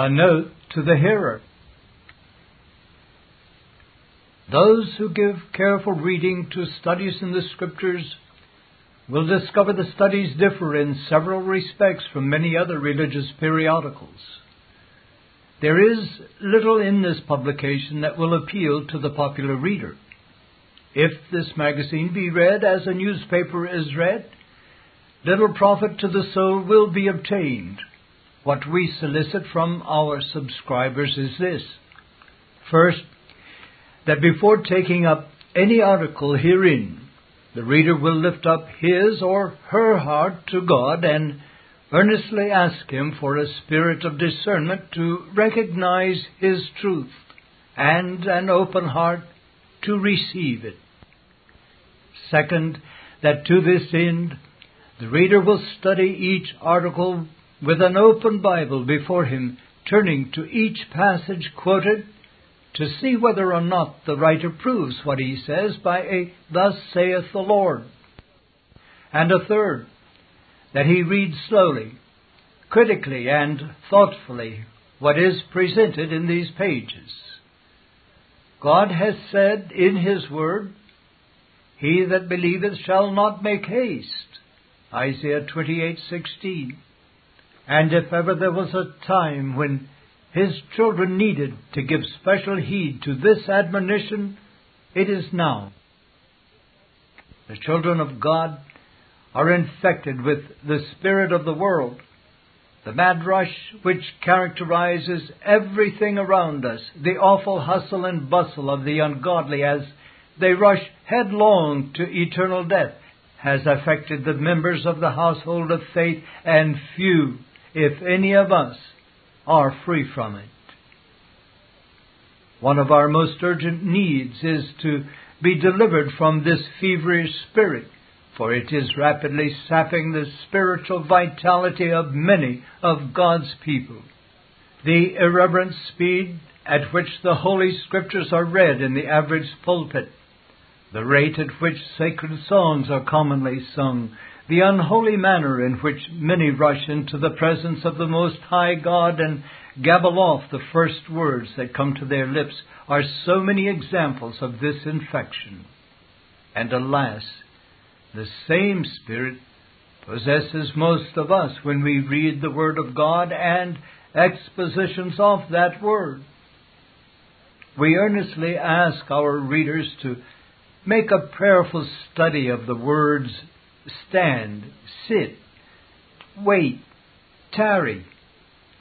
A note to the hearer. Those who give careful reading to studies in the Scriptures will discover the studies differ in several respects from many other religious periodicals. There is little in this publication that will appeal to the popular reader. If this magazine be read as a newspaper is read, little profit to the soul will be obtained. What we solicit from our subscribers is this. First, that before taking up any article herein, the reader will lift up his or her heart to God and earnestly ask Him for a spirit of discernment to recognize His truth and an open heart to receive it. Second, that to this end the reader will study each article with an open Bible before him, turning to each passage quoted to see whether or not the writer proves what he says by a Thus saith the Lord. And a third, that he reads slowly, critically, and thoughtfully what is presented in these pages. God has said in His Word, He that believeth shall not make haste. Isaiah 28:16. And if ever there was a time when his children needed to give special heed to this admonition, it is now. The children of God are infected with the spirit of the world, the mad rush which characterizes everything around us, the awful hustle and bustle of the ungodly as they rush headlong to eternal death, has affected the members of the household of faith, and few, if any of us, are free from it. One of our most urgent needs is to be delivered from this feverish spirit, for it is rapidly sapping the spiritual vitality of many of God's people. The irreverent speed at which the Holy Scriptures are read in the average pulpit, the rate at which sacred songs are commonly sung, the unholy manner in which many rush into the presence of the Most High God and gabble off the first words that come to their lips are so many examples of this infection. And alas, the same spirit possesses most of us when we read the Word of God and expositions of that Word. We earnestly ask our readers to make a prayerful study of the words stand, sit, wait, tarry,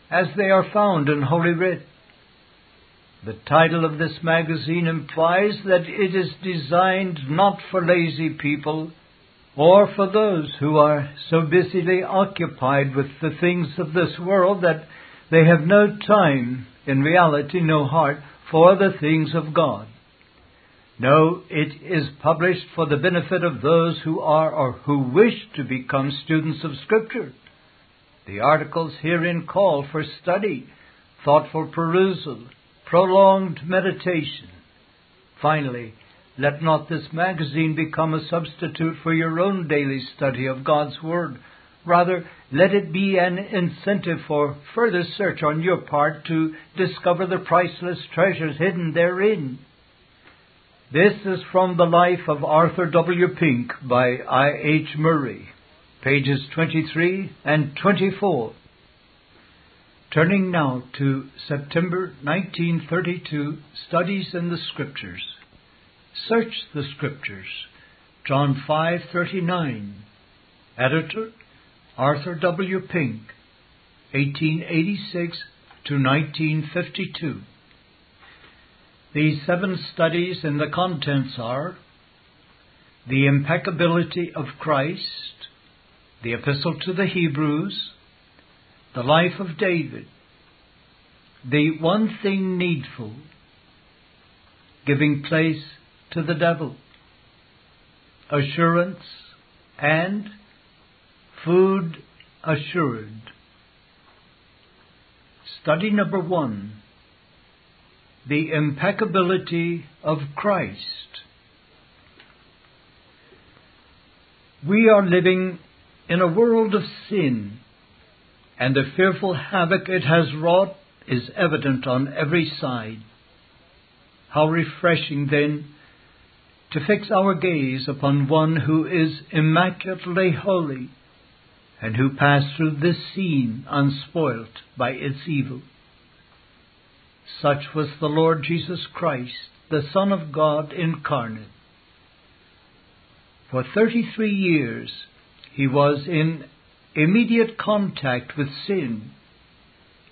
as they are found in Holy Writ. The title of this magazine implies that it is designed not for lazy people or for those who are so busily occupied with the things of this world that they have no time, in reality no heart, for the things of God. No, it is published for the benefit of those who are or who wish to become students of Scripture. The articles herein call for study, thoughtful perusal, prolonged meditation. Finally, let not this magazine become a substitute for your own daily study of God's Word. Rather, let it be an incentive for further search on your part to discover the priceless treasures hidden therein. This is from the life of Arthur W. Pink by I. H. Murray, pages 23 and 24. Turning now to September 1932 Studies in the Scriptures. Search the Scriptures. John 5:39. Editor Arthur W. Pink, 1886 to 1952. These seven studies and the contents are the impeccability of Christ, the Epistle to the Hebrews, the life of David, the one thing needful, giving place to the devil, assurance, and food assured. Study number one the impeccability of Christ. We are living in a world of sin, and the fearful havoc it has wrought is evident on every side. How refreshing then to fix our gaze upon one who is immaculately holy and who passed through this scene unspoilt by its evil. Such was the Lord Jesus Christ, the Son of God incarnate. For 33 years he was in immediate contact with sin,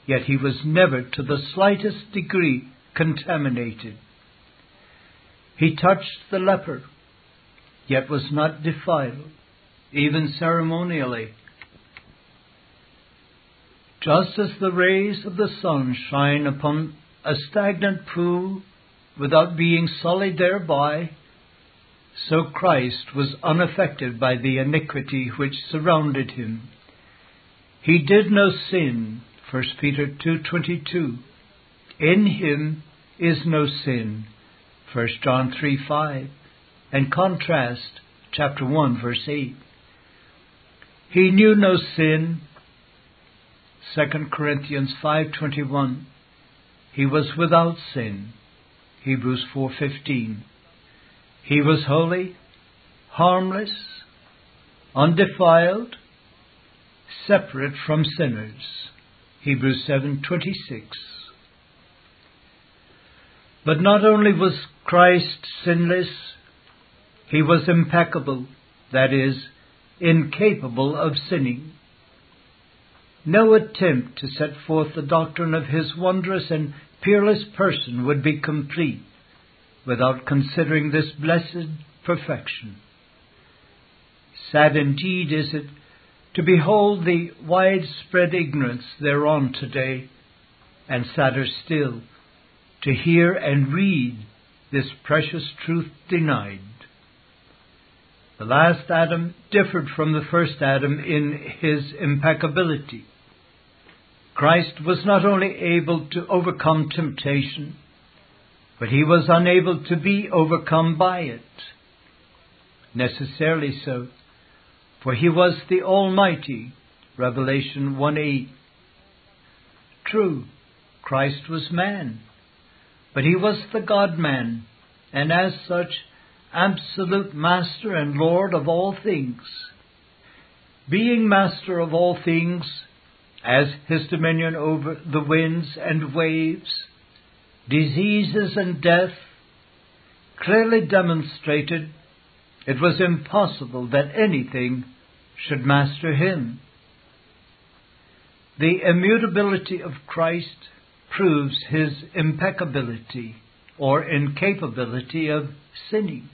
yet he was never to the slightest degree contaminated. He touched the leper, yet was not defiled, even ceremonially. Just as the rays of the sun shine upon a stagnant pool without being sullied thereby, so Christ was unaffected by the iniquity which surrounded him. He did no sin, 1 Peter 2:22. In him is no sin, 1 John 3 5, and contrast chapter 1, verse 8. He knew no sin, 2 Corinthians 5.21. He was without sin, Hebrews 4.15. He was holy, harmless, undefiled, separate from sinners, Hebrews 7.26. But not only was Christ sinless, he was impeccable, that is, incapable of sinning. No attempt to set forth the doctrine of his wondrous and peerless person would be complete without considering this blessed perfection. Sad indeed is it to behold the widespread ignorance thereon today, and sadder still to hear and read this precious truth denied. The last Adam differed from the first Adam in his impeccability. Christ was not only able to overcome temptation, but he was unable to be overcome by it. Necessarily so, for he was the Almighty, Revelation 1 8. True, Christ was man, but he was the God man, and as such, absolute master and Lord of all things. Being master of all things, as his dominion over the winds and waves, diseases and death, clearly demonstrated it was impossible that anything should master him. The immutability of Christ proves his impeccability or incapability of sinning.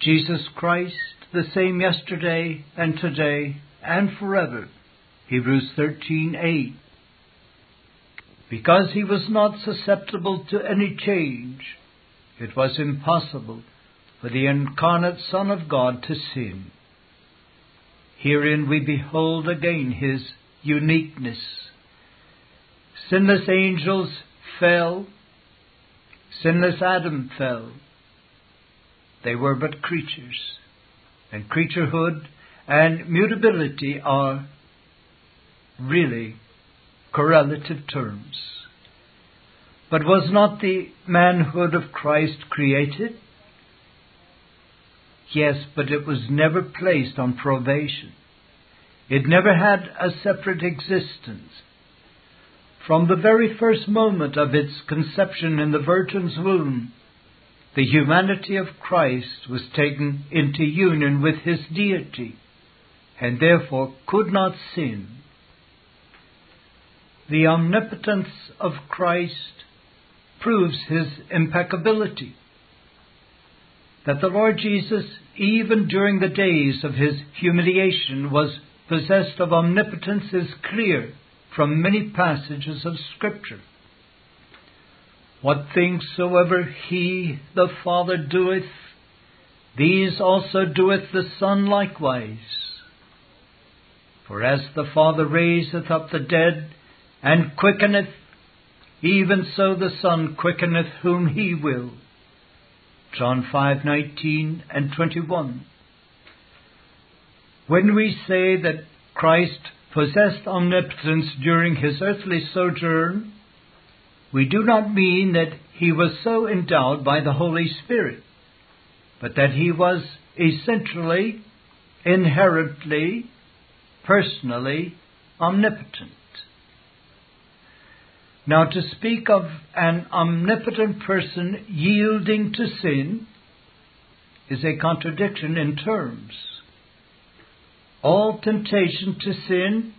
Jesus Christ, the same yesterday and today and forever. Hebrews 13:8. Because he was not susceptible to any change, it was impossible for the incarnate Son of God to sin. Herein we behold again his uniqueness Sinless angels fell. Sinless Adam fell. They were but creatures. And creaturehood and mutability are really correlative terms. But was not the manhood of Christ created? Yes, but it was never placed on probation. It never had a separate existence. From the very first moment of its conception in the Virgin's womb, the humanity of Christ was taken into union with his deity, and therefore could not sin. The omnipotence of Christ proves his impeccability. That the Lord Jesus, even during the days of his humiliation, was possessed of omnipotence is clear from many passages of Scripture. What things soever he, the Father, doeth, these also doeth the Son likewise. For as the Father raiseth up the dead, and quickeneth, even so the Son quickeneth whom he will. John 5:19 and 21. When we say that Christ possessed omnipotence during his earthly sojourn, we do not mean that he was so endowed by the Holy Spirit, but that he was essentially, inherently, personally omnipotent. Now, to speak of an omnipotent person yielding to sin is a contradiction in terms. All temptation to sin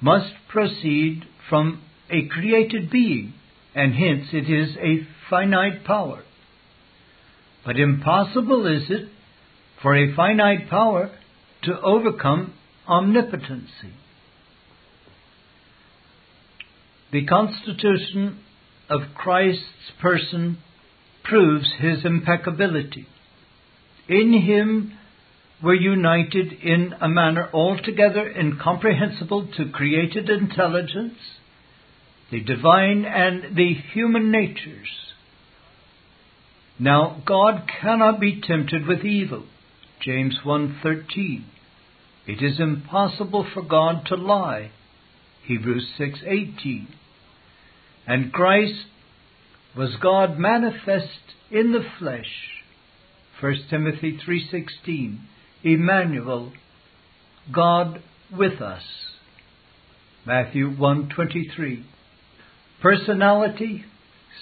must proceed from a created being, and hence it is a finite power. But impossible is it for a finite power to overcome omnipotency. The constitution of Christ's person proves his impeccability. In him were united in a manner altogether incomprehensible to created intelligence the divine and the human natures. Now God cannot be tempted with evil. James 1:13. It is impossible for God to lie. Hebrews 6:18. And Christ was God manifest in the flesh. 1 Timothy 3:16. Emmanuel, God with us. Matthew 1:23. Personality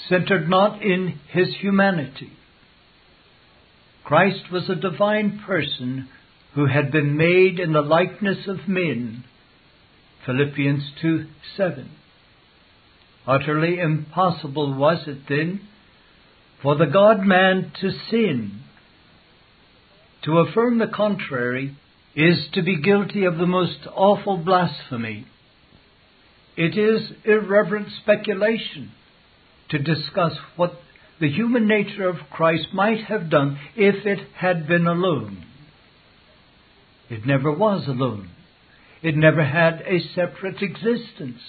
centered not in his humanity. Christ was a divine person who had been made in the likeness of men. Philippians 2 7. Utterly impossible was it then for the God man to sin. To affirm the contrary is to be guilty of the most awful blasphemy. It is irreverent speculation to discuss what the human nature of Christ might have done if it had been alone. It never was alone. It never had a separate existence.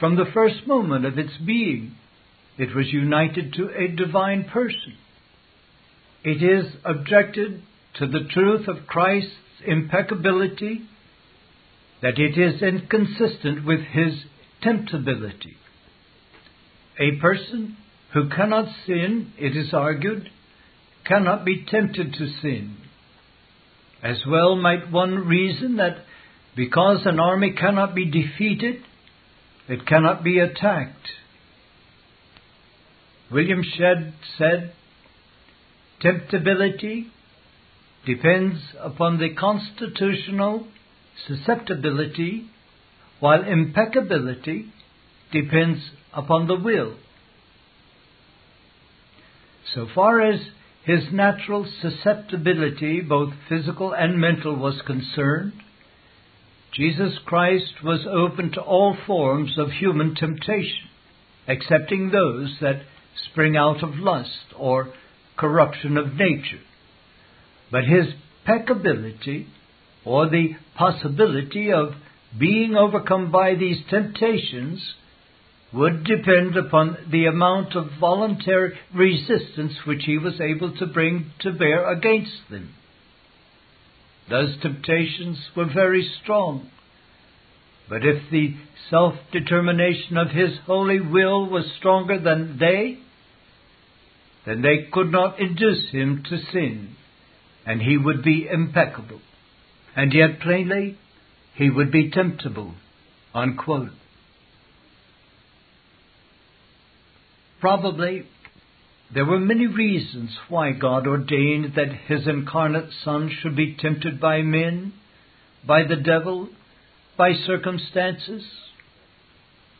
From the first moment of its being, it was united to a divine person. It is objected to the truth of Christ's impeccability that it is inconsistent with his temptability. A person who cannot sin, it is argued, cannot be tempted to sin. As well might one reason that because an army cannot be defeated, it cannot be attacked. William Shedd said, Temptability depends upon the constitutional susceptibility, while impeccability depends upon the will. So far as his natural susceptibility, both physical and mental, was concerned, Jesus Christ was open to all forms of human temptation, excepting those that spring out of lust or corruption of nature. But his peccability or the possibility of being overcome by these temptations would depend upon the amount of voluntary resistance which he was able to bring to bear against them. Those temptations were very strong. But if the self determination of his holy will was stronger than they, then they could not induce him to sin, and he would be impeccable and yet plainly he would be temptable. Unquote. Probably there were many reasons why God ordained that His incarnate Son should be tempted by men, by the devil, by circumstances.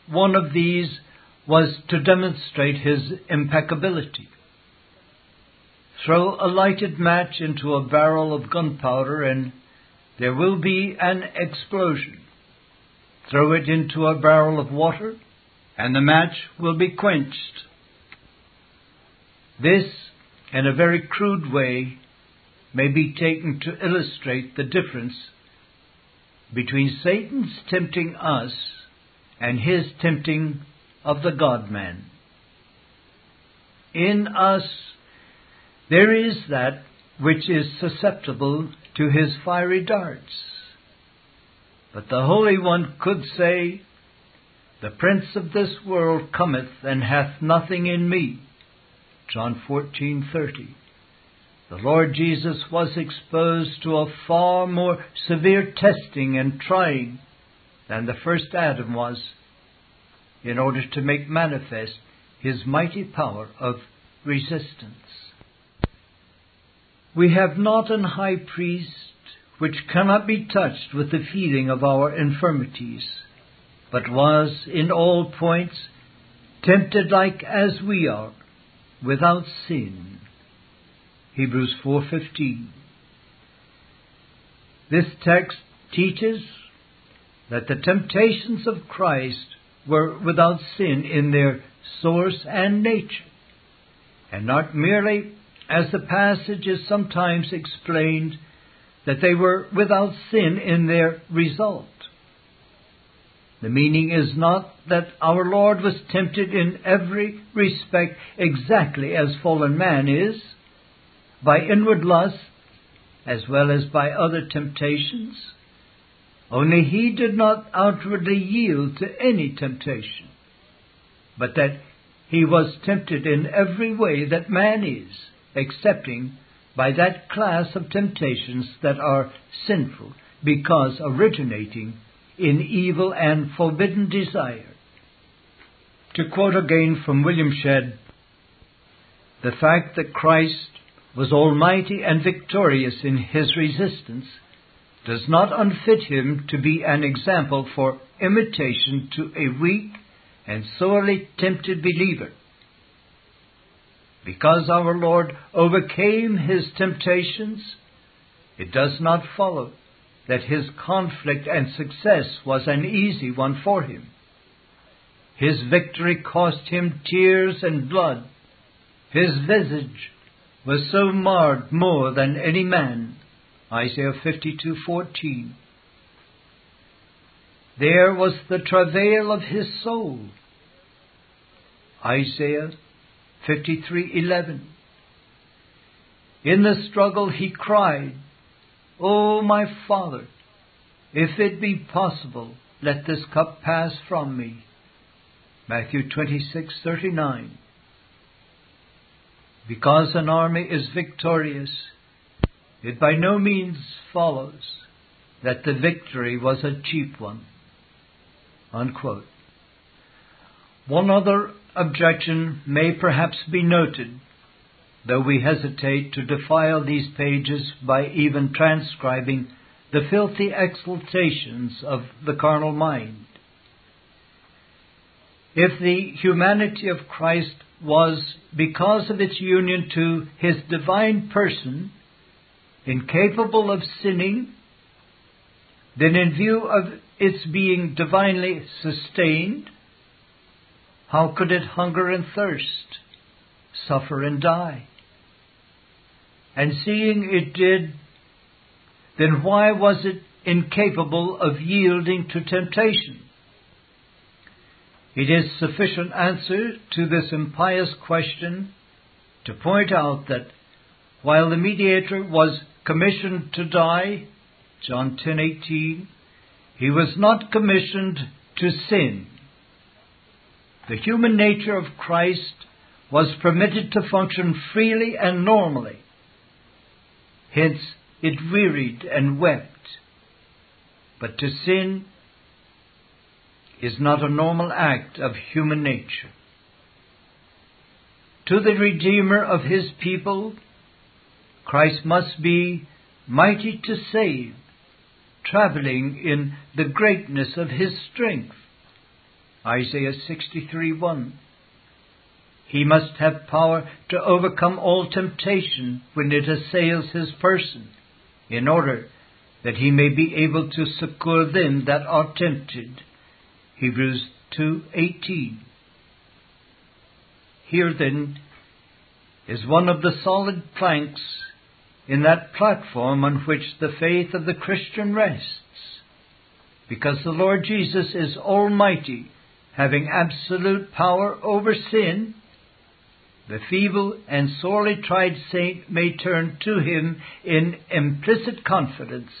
One of these was to demonstrate His impeccability. Throw a lighted match into a barrel of gunpowder and there will be an explosion. Throw it into a barrel of water, and the match will be quenched. This, in a very crude way, may be taken to illustrate the difference between Satan's tempting us and his tempting of the God man. In us, there is that which is susceptible to his fiery darts. But the Holy One could say, The Prince of this world cometh and hath nothing in me. John 14:30. The Lord Jesus was exposed to a far more severe testing and trying than the first Adam was in order to make manifest his mighty power of resistance. We have not an high priest which cannot be touched with the feeling of our infirmities, but was in all points tempted like as we are, without sin. Hebrews 4:15. This text teaches that the temptations of Christ were without sin in their source and nature, and not merely, as the passage is sometimes explained, that they were without sin in their result. The meaning is not that our Lord was tempted in every respect exactly as fallen man is, by inward lust as well as by other temptations, only he did not outwardly yield to any temptation, but that he was tempted in every way that man is, excepting by that class of temptations that are sinful, because originating in evil and forbidden desire. To quote again from William Shedd, the fact that Christ was almighty and victorious in his resistance does not unfit him to be an example for imitation to a weak and sorely tempted believer. Because our Lord overcame his temptations, it does not follow that his conflict and success was an easy one for him. His victory cost him tears and blood. His visage was so marred more than any man Isaiah 52:14. There was the travail of his soul. Isaiah 53:11. In the struggle he cried, "O my Father, if it be possible, let this cup pass from me." Matthew 26:39. Because an army is victorious, it by no means follows that the victory was a cheap one. Unquote. One other objection may perhaps be noted, though we hesitate to defile these pages by even transcribing the filthy exaltations of the carnal mind. If the humanity of Christ was, because of its union to his divine person, incapable of sinning, then in view of its being divinely sustained, how could it hunger and thirst, suffer and die? And seeing it did, then why was it incapable of yielding to temptation? It is sufficient answer to this impious question to point out that while the mediator was commissioned to die, John 10:18, he was not commissioned to sin. The human nature of Christ was permitted to function freely and normally. Hence, it wearied and wept. But to sin is not a normal act of human nature. To the Redeemer of his people, Christ must be mighty to save, traveling in the greatness of his strength. Isaiah 63:1. He must have power to overcome all temptation when it assails his person, in order that he may be able to succor them that are tempted. Hebrews 2:18. Here then is one of the solid planks in that platform on which the faith of the Christian rests. Because the Lord Jesus is almighty, having absolute power over sin, the feeble and sorely tried saint may turn to him in implicit confidence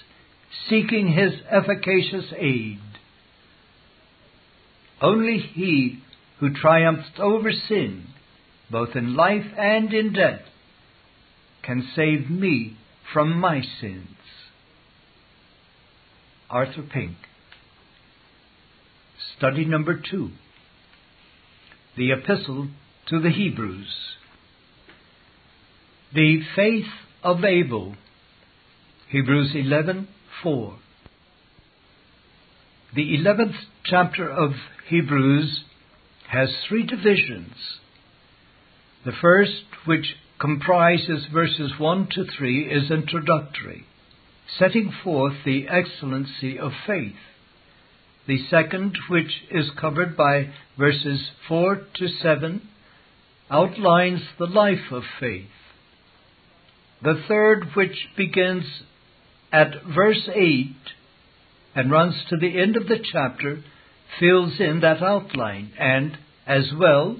seeking his efficacious aid. Only he who triumphed over sin, both in life and in death, can save me from my sins. Arthur Pink. Study number two. The Epistle to the Hebrews. The faith of Abel. Hebrews 11:4. The 11th chapter of Hebrews has three divisions. The first, which comprises verses 1 to 3, is introductory, setting forth the excellency of faith. The second, which is covered by verses 4 to 7, outlines the life of faith. The third, which begins at verse 8 and runs to the end of the chapter, fills in that outline and, as well,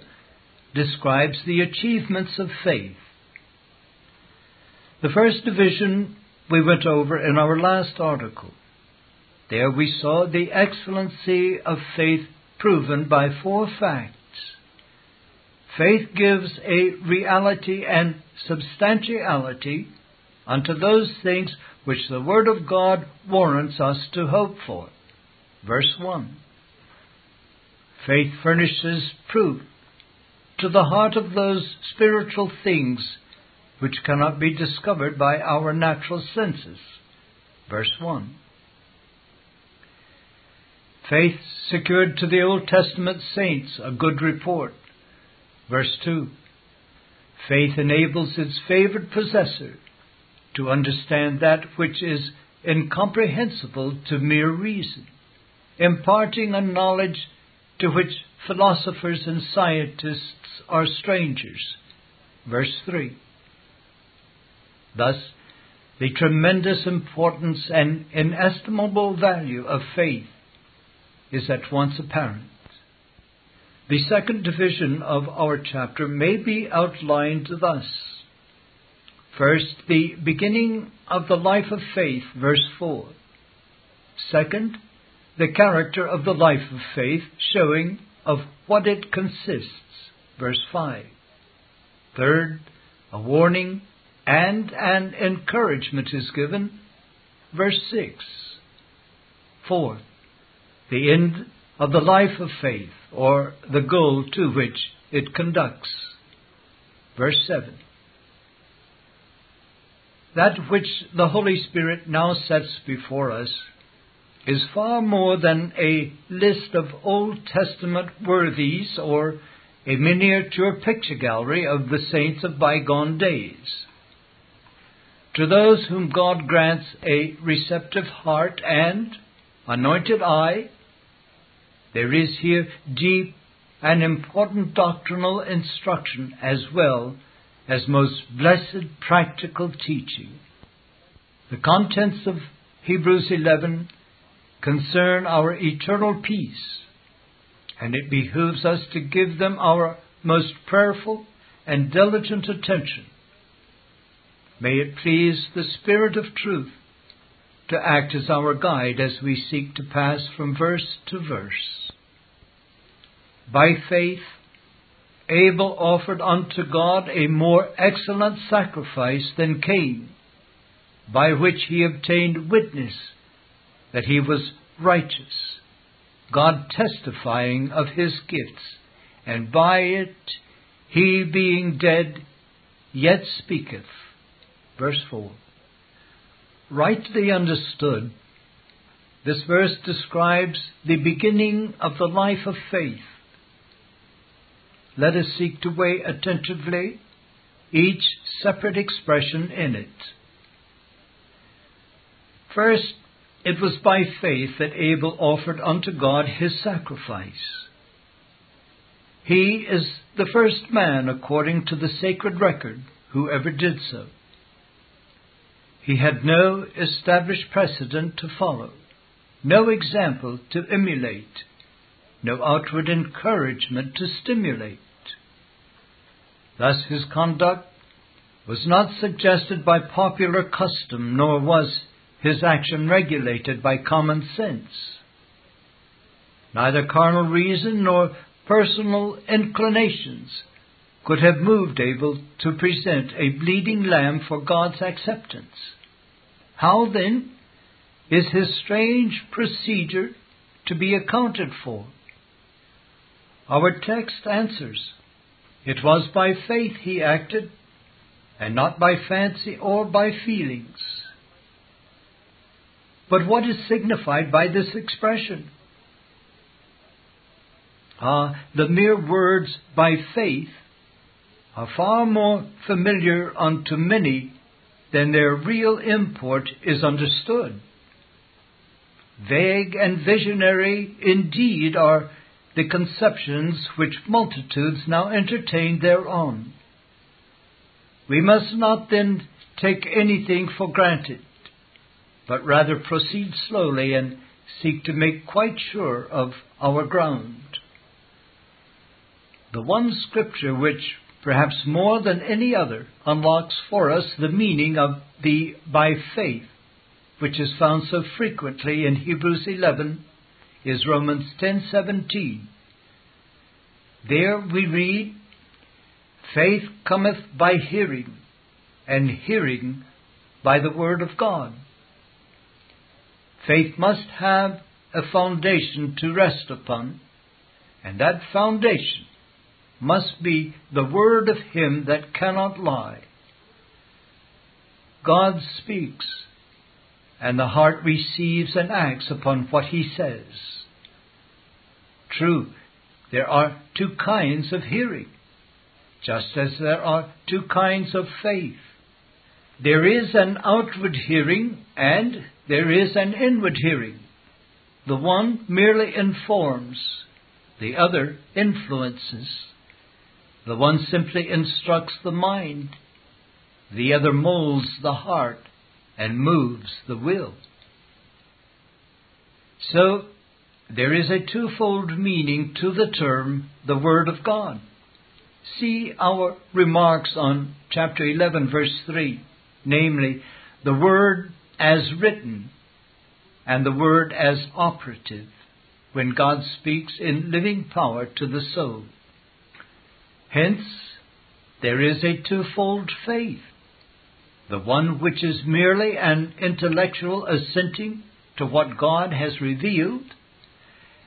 describes the achievements of faith. The first division we went over in our last article. There we saw the excellency of faith proven by four facts. Faith gives a reality and substantiality unto those things which the Word of God warrants us to hope for. Verse 1. Faith furnishes proof to the heart of those spiritual things which cannot be discovered by our natural senses. Verse 1. Faith secured to the Old Testament saints a good report. Verse 2. Faith enables its favored possessor to understand that which is incomprehensible to mere reason, imparting a knowledge to which philosophers and scientists are strangers. Verse 3. Thus, the tremendous importance and inestimable value of faith is at once apparent. The second division of our chapter may be outlined thus. First, the beginning of the life of faith, verse 4. Second, the character of the life of faith, showing of what it consists, verse 5. Third, a warning and an encouragement is given, verse 6. Fourth, the end of the life of faith, or the goal to which it conducts. Verse 7. That which the Holy Spirit now sets before us is far more than a list of Old Testament worthies or a miniature picture gallery of the saints of bygone days. To those whom God grants a receptive heart and anointed eye, there is here deep and important doctrinal instruction as well as most blessed practical teaching. The contents of Hebrews 11 concern our eternal peace, and it behooves us to give them our most prayerful and diligent attention. May it please the Spirit of truth to act as our guide as we seek to pass from verse to verse. By faith, Abel offered unto God a more excellent sacrifice than Cain, by which he obtained witness that he was righteous, God testifying of his gifts, and by it he being dead yet speaketh. Verse 4. Rightly understood, this verse describes the beginning of the life of faith. Let us seek to weigh attentively each separate expression in it. First, it was by faith that Abel offered unto God his sacrifice. He is the first man, according to the sacred record, who ever did so. He had no established precedent to follow, no example to emulate, no outward encouragement to stimulate. Thus his conduct was not suggested by popular custom, nor was his action regulated by common sense. Neither carnal reason nor personal inclinations could have moved Abel to present a bleeding lamb for God's acceptance. How then is his strange procedure to be accounted for? Our text answers it was by faith he acted, and not by fancy or by feelings. But what is signified by this expression? Ah, the mere words by faith are far more familiar unto many than their real import is understood. Vague and visionary indeed are the conceptions which multitudes now entertain thereon. We must not then take anything for granted, but rather proceed slowly and seek to make quite sure of our ground. The one scripture which, perhaps more than any other, unlocks for us the meaning of the by faith, which is found so frequently in Hebrews 11, is Romans 10:17. There we read, "Faith cometh by hearing, and hearing by the word of God." Faith must have a foundation to rest upon, and that foundation must be the word of him that cannot lie. God speaks, and the heart receives and acts upon what he says. True, there are two kinds of hearing, just as there are two kinds of faith. There is an outward hearing and there is an inward hearing. The one merely informs, the other influences. The one simply instructs the mind, the other molds the heart and moves the will. So, there is a twofold meaning to the term the Word of God. See our remarks on chapter 11, verse 3, namely, the Word as written and the Word as operative when God speaks in living power to the soul. Hence, there is a twofold faith the one which is merely an intellectual assenting to what God has revealed,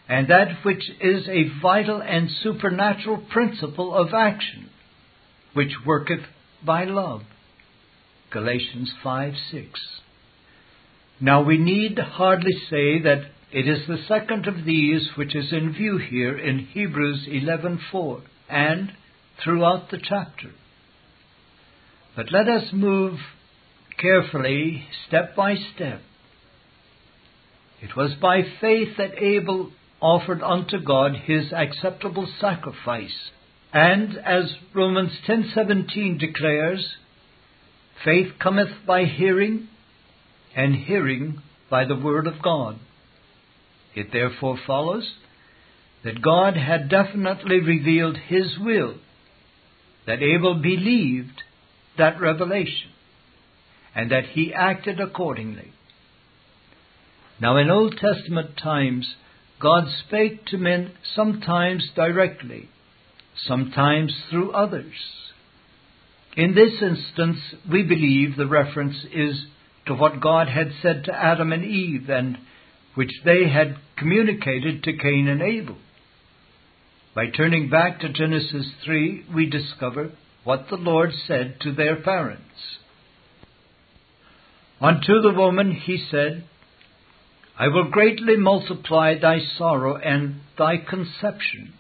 and that which is a vital and supernatural principle of action, which worketh by love. Galatians 5 6. Now we need hardly say that it is the second of these which is in view here in Hebrews 11:4 and throughout the chapter. But let us move carefully, step by step. It was by faith that Abel offered unto God his acceptable sacrifice. And as Romans 10:17 declares, faith cometh by hearing, and hearing by the word of God. It therefore follows that God had definitely revealed his will, that Abel believed that revelation, and that he acted accordingly. Now, in Old Testament times, God spake to men sometimes directly, sometimes through others. In this instance, we believe the reference is to what God had said to Adam and Eve, and which they had communicated to Cain and Abel. By turning back to Genesis 3, we discover what the Lord said to their parents. Unto the woman he said, I will greatly multiply thy sorrow and thy conception.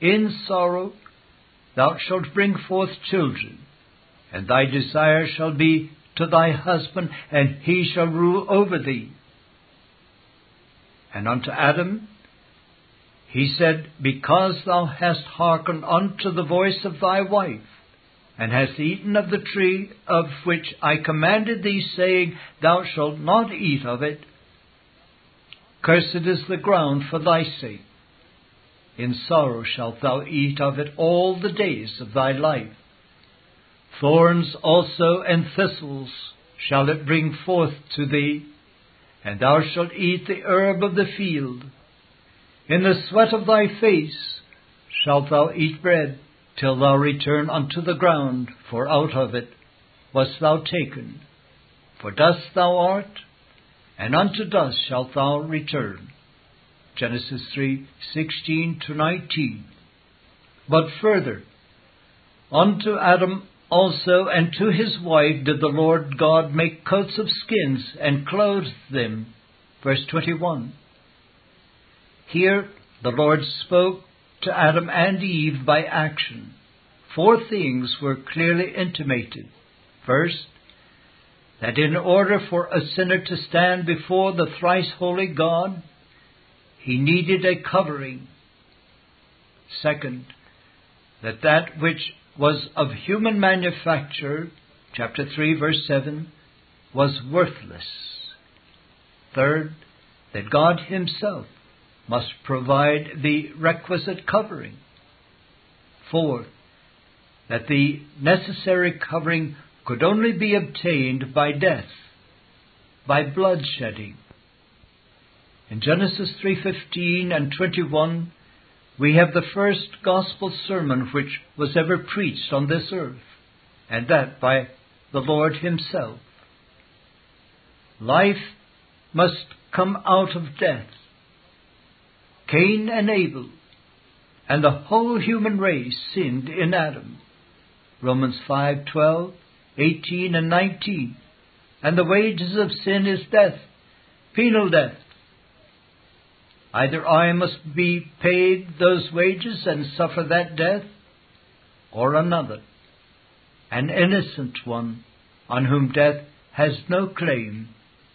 In sorrow thou shalt bring forth children, and thy desire shall be to thy husband, and he shall rule over thee. And unto Adam he said, Because thou hast hearkened unto the voice of thy wife, and hast eaten of the tree of which I commanded thee, saying, Thou shalt not eat of it, cursed is the ground for thy sake. In sorrow shalt thou eat of it all the days of thy life. Thorns also and thistles shall it bring forth to thee, and thou shalt eat the herb of the field. In the sweat of thy face shalt thou eat bread, till thou return unto the ground, for out of it wast thou taken. For dust thou art, and unto dust shalt thou return. Genesis 3:16 to 19. But further, unto Adam also and to his wife did the Lord God make coats of skins and clothed them. Verse 21. Here the Lord spoke to Adam and Eve by action. Four things were clearly intimated. First, that in order for a sinner to stand before the thrice holy God, he needed a covering. Second, that that which was of human manufacture, chapter 3, verse 7, was worthless. Third, that God Himself must provide the requisite covering. Fourth, that the necessary covering could only be obtained by death, by bloodshedding. In Genesis 3:15 and 21, we have the first gospel sermon which was ever preached on this earth, and that by the Lord Himself. Life must come out of death. Cain and Abel and the whole human race sinned in Adam. Romans 5:12, 18 and 19. And the wages of sin is death, penal death. Either I must be paid those wages and suffer that death, or another, an innocent one, on whom death has no claim,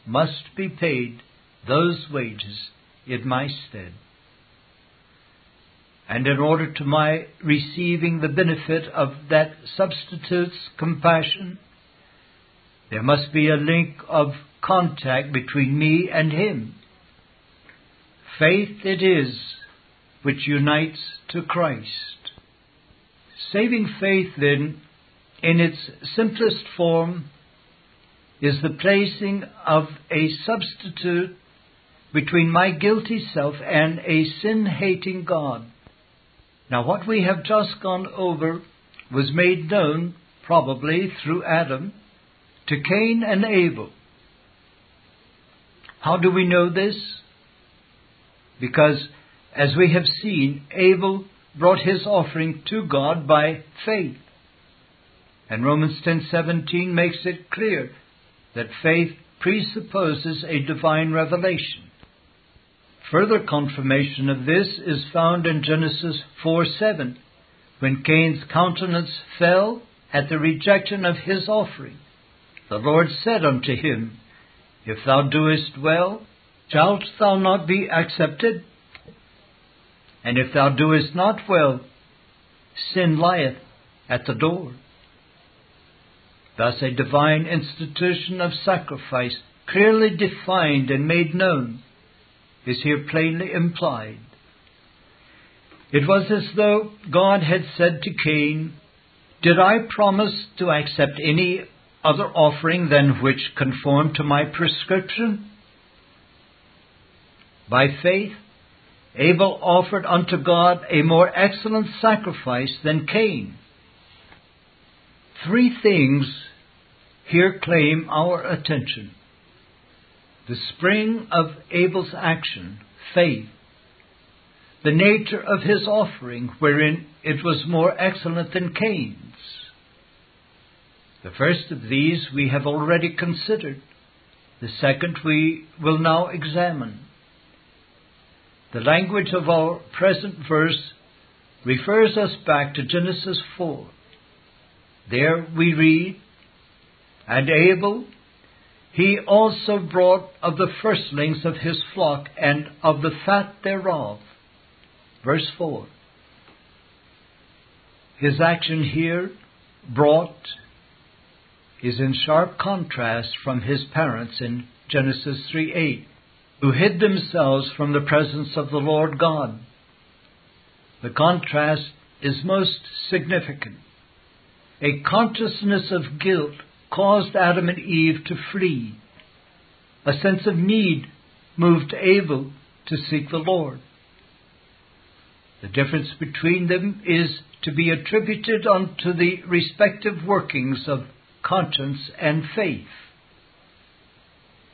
must be paid those wages in my stead. And in order to my receiving the benefit of that substitute's compassion, there must be a link of contact between me and him. Faith it is which unites to Christ. Saving faith, then, in its simplest form, is the placing of a substitute between my guilty self and a sin hating God. Now, what we have just gone over was made known, probably through Adam, to Cain and Abel. How do we know this? because as we have seen, Abel brought his offering to God by faith. And Romans 10:17 makes it clear that faith presupposes a divine revelation. Further confirmation of this is found in Genesis 4:7, when Cain's countenance fell at the rejection of his offering. The Lord said unto him, If thou doest well, shalt thou not be accepted? And if thou doest not well, sin lieth at the door. Thus, a divine institution of sacrifice, clearly defined and made known, is here plainly implied. It was as though God had said to Cain, Did I promise to accept any other offering than which conformed to my prescription? By faith, Abel offered unto God a more excellent sacrifice than Cain. Three things here claim our attention. The spring of Abel's action, faith. The nature of his offering, wherein it was more excellent than Cain's. The first of these we have already considered. The second we will now examine. The language of our present verse refers us back to Genesis 4. There we read, And Abel, he also brought of the firstlings of his flock and of the fat thereof. Verse 4. His action here, brought, is in sharp contrast from his parents in Genesis 3 8 who hid themselves from the presence of the Lord God. The contrast is most significant. A consciousness of guilt caused Adam and Eve to flee. A sense of need moved Abel to seek the Lord. The difference between them is to be attributed unto the respective workings of conscience and faith.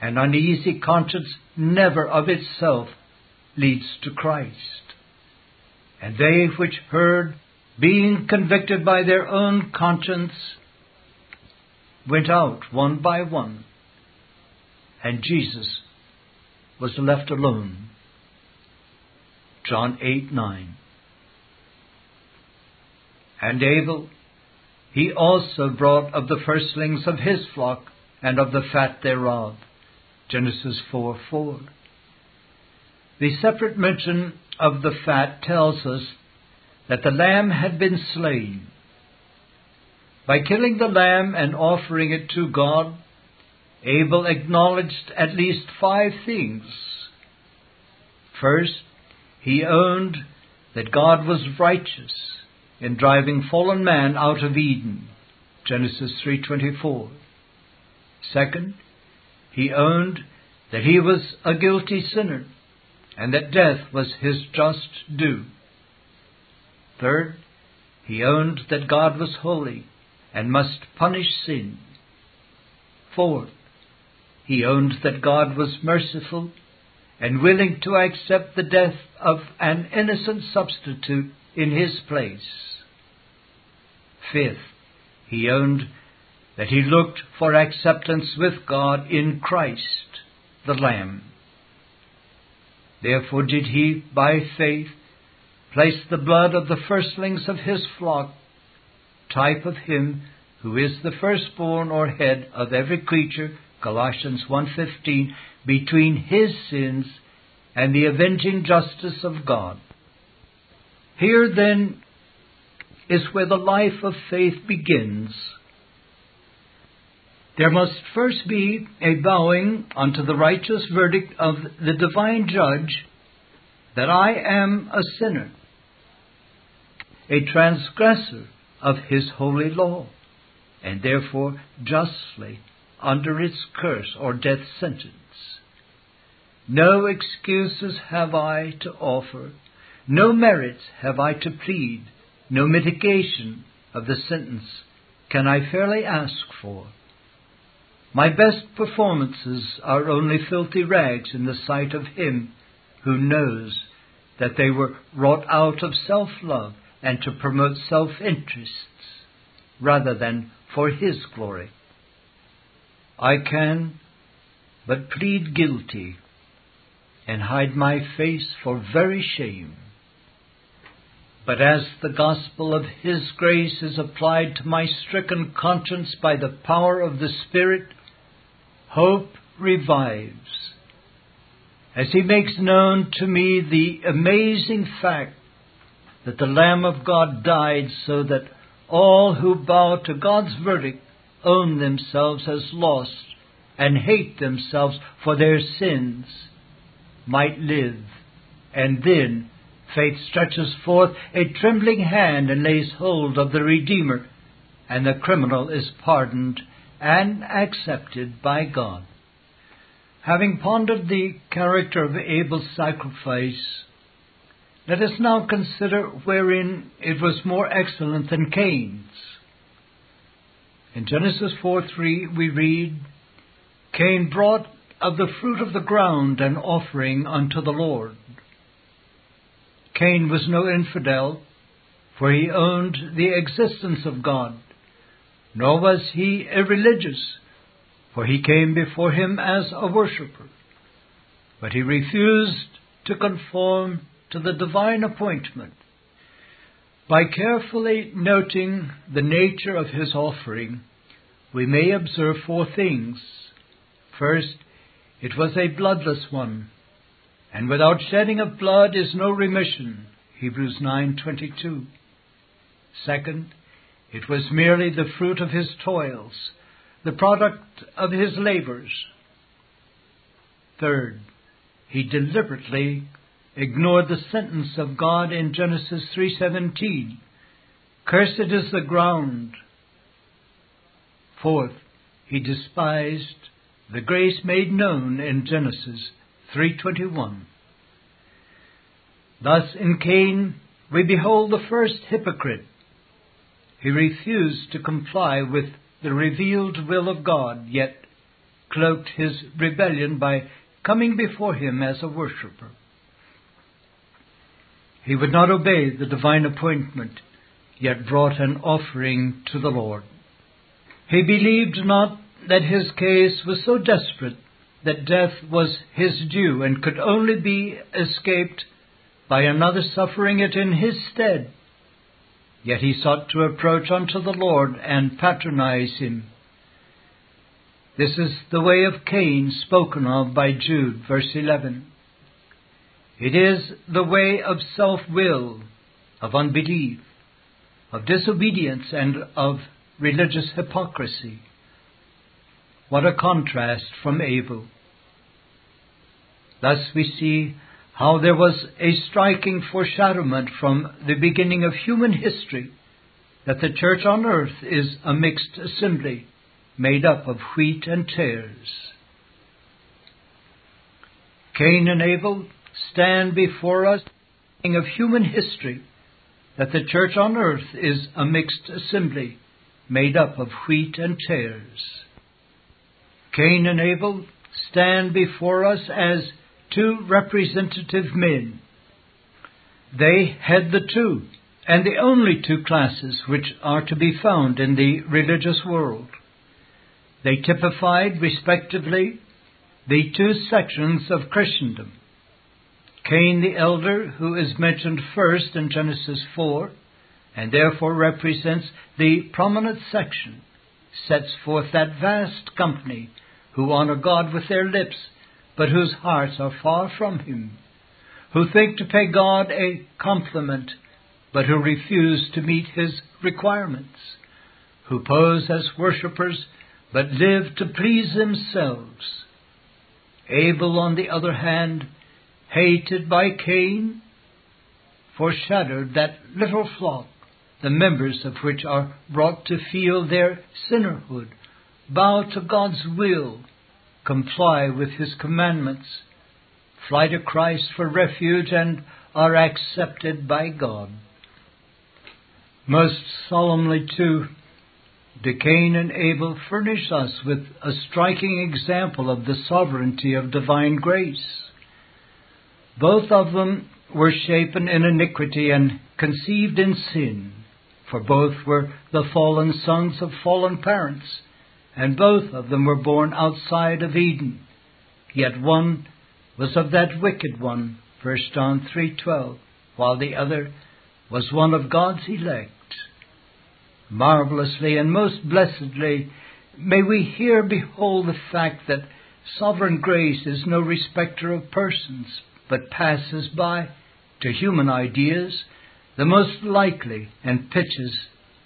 An uneasy conscience never of itself leads to Christ. And they which heard, being convicted by their own conscience, went out one by one, and Jesus was left alone. John 8 9. And Abel, he also brought of the firstlings of his flock and of the fat thereof. Genesis 4 4. The separate mention of the fat tells us that the lamb had been slain. By killing the lamb and offering it to God, Abel acknowledged at least five things. First, he owned that God was righteous in driving fallen man out of Eden. Genesis 3:24. Second, he owned that he was a guilty sinner and that death was his just due. Third, he owned that God was holy and must punish sin. Fourth, he owned that God was merciful and willing to accept the death of an innocent substitute in his place. Fifth, he owned that he looked for acceptance with God in Christ, the Lamb. Therefore did he, by faith, place the blood of the firstlings of his flock, type of him who is the firstborn or head of every creature, Colossians 1.15, between his sins and the avenging justice of God. Here then is where the life of faith begins. There must first be a bowing unto the righteous verdict of the divine judge that I am a sinner, a transgressor of his holy law, and therefore justly under its curse or death sentence. No excuses have I to offer, no merits have I to plead, no mitigation of the sentence can I fairly ask for. My best performances are only filthy rags in the sight of Him who knows that they were wrought out of self love and to promote self interests rather than for His glory. I can but plead guilty and hide my face for very shame. But as the gospel of His grace is applied to my stricken conscience by the power of the Spirit, hope revives. As He makes known to me the amazing fact that the Lamb of God died so that all who bow to God's verdict own themselves as lost and hate themselves for their sins might live. And then faith stretches forth a trembling hand and lays hold of the Redeemer, and the criminal is pardoned and accepted by God. Having pondered the character of Abel's sacrifice, let us now consider wherein it was more excellent than Cain's. In Genesis 4 3, we read, Cain brought of the fruit of the ground an offering unto the Lord. Cain was no infidel, for he owned the existence of God, nor was he irreligious, for he came before him as a worshipper. But he refused to conform to the divine appointment. By carefully noting the nature of his offering, we may observe four things. First, it was a bloodless one, and without shedding of blood is no remission. Hebrews 9:22. Second, it was merely the fruit of his toils, the product of his labors. Third, he deliberately ignored the sentence of God in Genesis 3:17. Cursed is the ground. Fourth, he despised the grace made known in Genesis 3:21. Thus in Cain we behold the first hypocrite. He refused to comply with the revealed will of God, yet cloaked his rebellion by coming before him as a worshipper. He would not obey the divine appointment, yet brought an offering to the Lord. He believed not that his case was so desperate that death was his due and could only be escaped by another suffering it in his stead. Yet he sought to approach unto the Lord and patronize him. This is the way of Cain spoken of by Jude, verse 11. It is the way of self will, of unbelief, of disobedience, and of religious hypocrisy. What a contrast from Abel. Thus we see how there was a striking foreshadowment from the beginning of human history that the church on earth is a mixed assembly made up of wheat and tares. Cain and Abel stand before us of human history that the church on earth is a mixed assembly made up of wheat and tares. Cain and Abel stand before us as two representative men. They head the two and the only two classes which are to be found in the religious world. They typified, respectively, the two sections of Christendom. Cain the elder, who is mentioned first in Genesis 4, and therefore represents the prominent section, sets forth that vast company who honor God with their lips but whose hearts are far from Him, who think to pay God a compliment, but who refuse to meet His requirements, who pose as worshippers, but live to please themselves. Abel, on the other hand, hated by Cain, foreshadowed that little flock, the members of which are brought to feel their sinnerhood, bow to God's will, comply with his commandments, fly to Christ for refuge, and are accepted by God. Most solemnly, too, do Cain and Abel furnish us with a striking example of the sovereignty of divine grace. Both of them were shapen in iniquity and conceived in sin, for both were the fallen sons of fallen parents and both of them were born outside of Eden. Yet one was of that wicked one, 1 John 3:12, while the other was one of God's elect. Marvelously and most blessedly may we here behold the fact that sovereign grace is no respecter of persons, but passes by to human ideas the most likely and pitches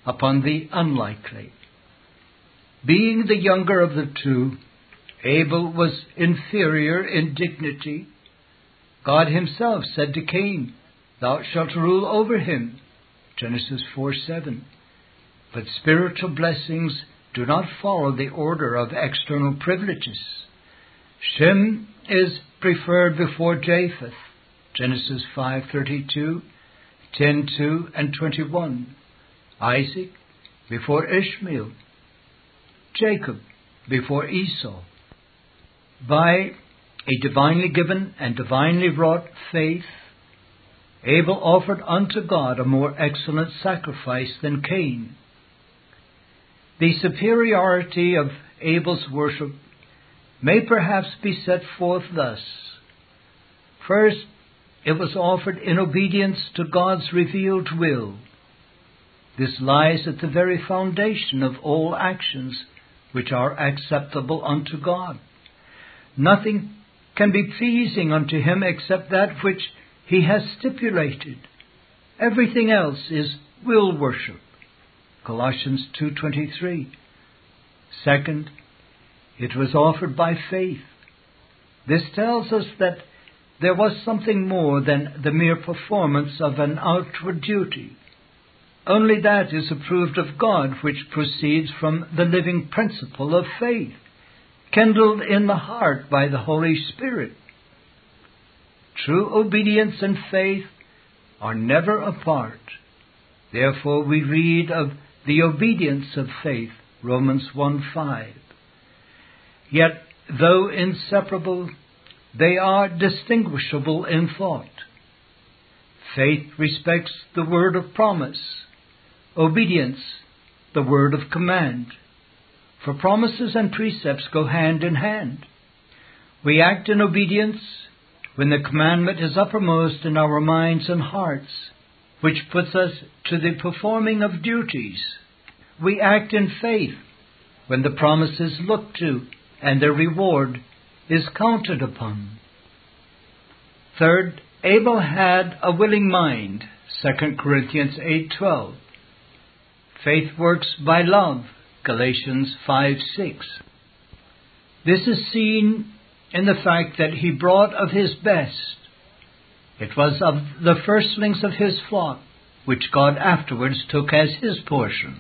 upon the unlikely. Being the younger of the two, Abel was inferior in dignity. God himself said to Cain, Thou shalt rule over him. Genesis 4 7. But spiritual blessings do not follow the order of external privileges. Shem is preferred before Japheth. Genesis 5:32, 10:2 and 21. Isaac before Ishmael. Jacob before Esau. By a divinely given and divinely wrought faith, Abel offered unto God a more excellent sacrifice than Cain. The superiority of Abel's worship may perhaps be set forth thus. First, it was offered in obedience to God's revealed will. This lies at the very foundation of all actions which are acceptable unto God. Nothing can be pleasing unto him except that which he has stipulated. Everything else is will worship. Colossians 2:23. Second, it was offered by faith. This tells us that there was something more than the mere performance of an outward duty. only that is approved of God which proceeds from the living principle of faith, kindled in the heart by the Holy Spirit. True obedience and faith are never apart. Therefore we read of the obedience of faith, Romans 1 5. Yet, though inseparable, they are distinguishable in thought. Faith respects the word of promise, obedience, the word of command. For promises and precepts go hand in hand. We act in obedience when the commandment is uppermost in our minds and hearts, which puts us to the performing of duties. We act in faith when the promise is looked to and their reward is counted upon. Third, Abel had a willing mind, 2 Corinthians 8:12. Faith works by love, Galatians 5:6. This is seen in the fact that he brought of his best. It was of the firstlings of his flock, which God afterwards took as his portion.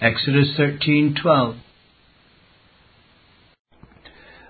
Exodus 13:12.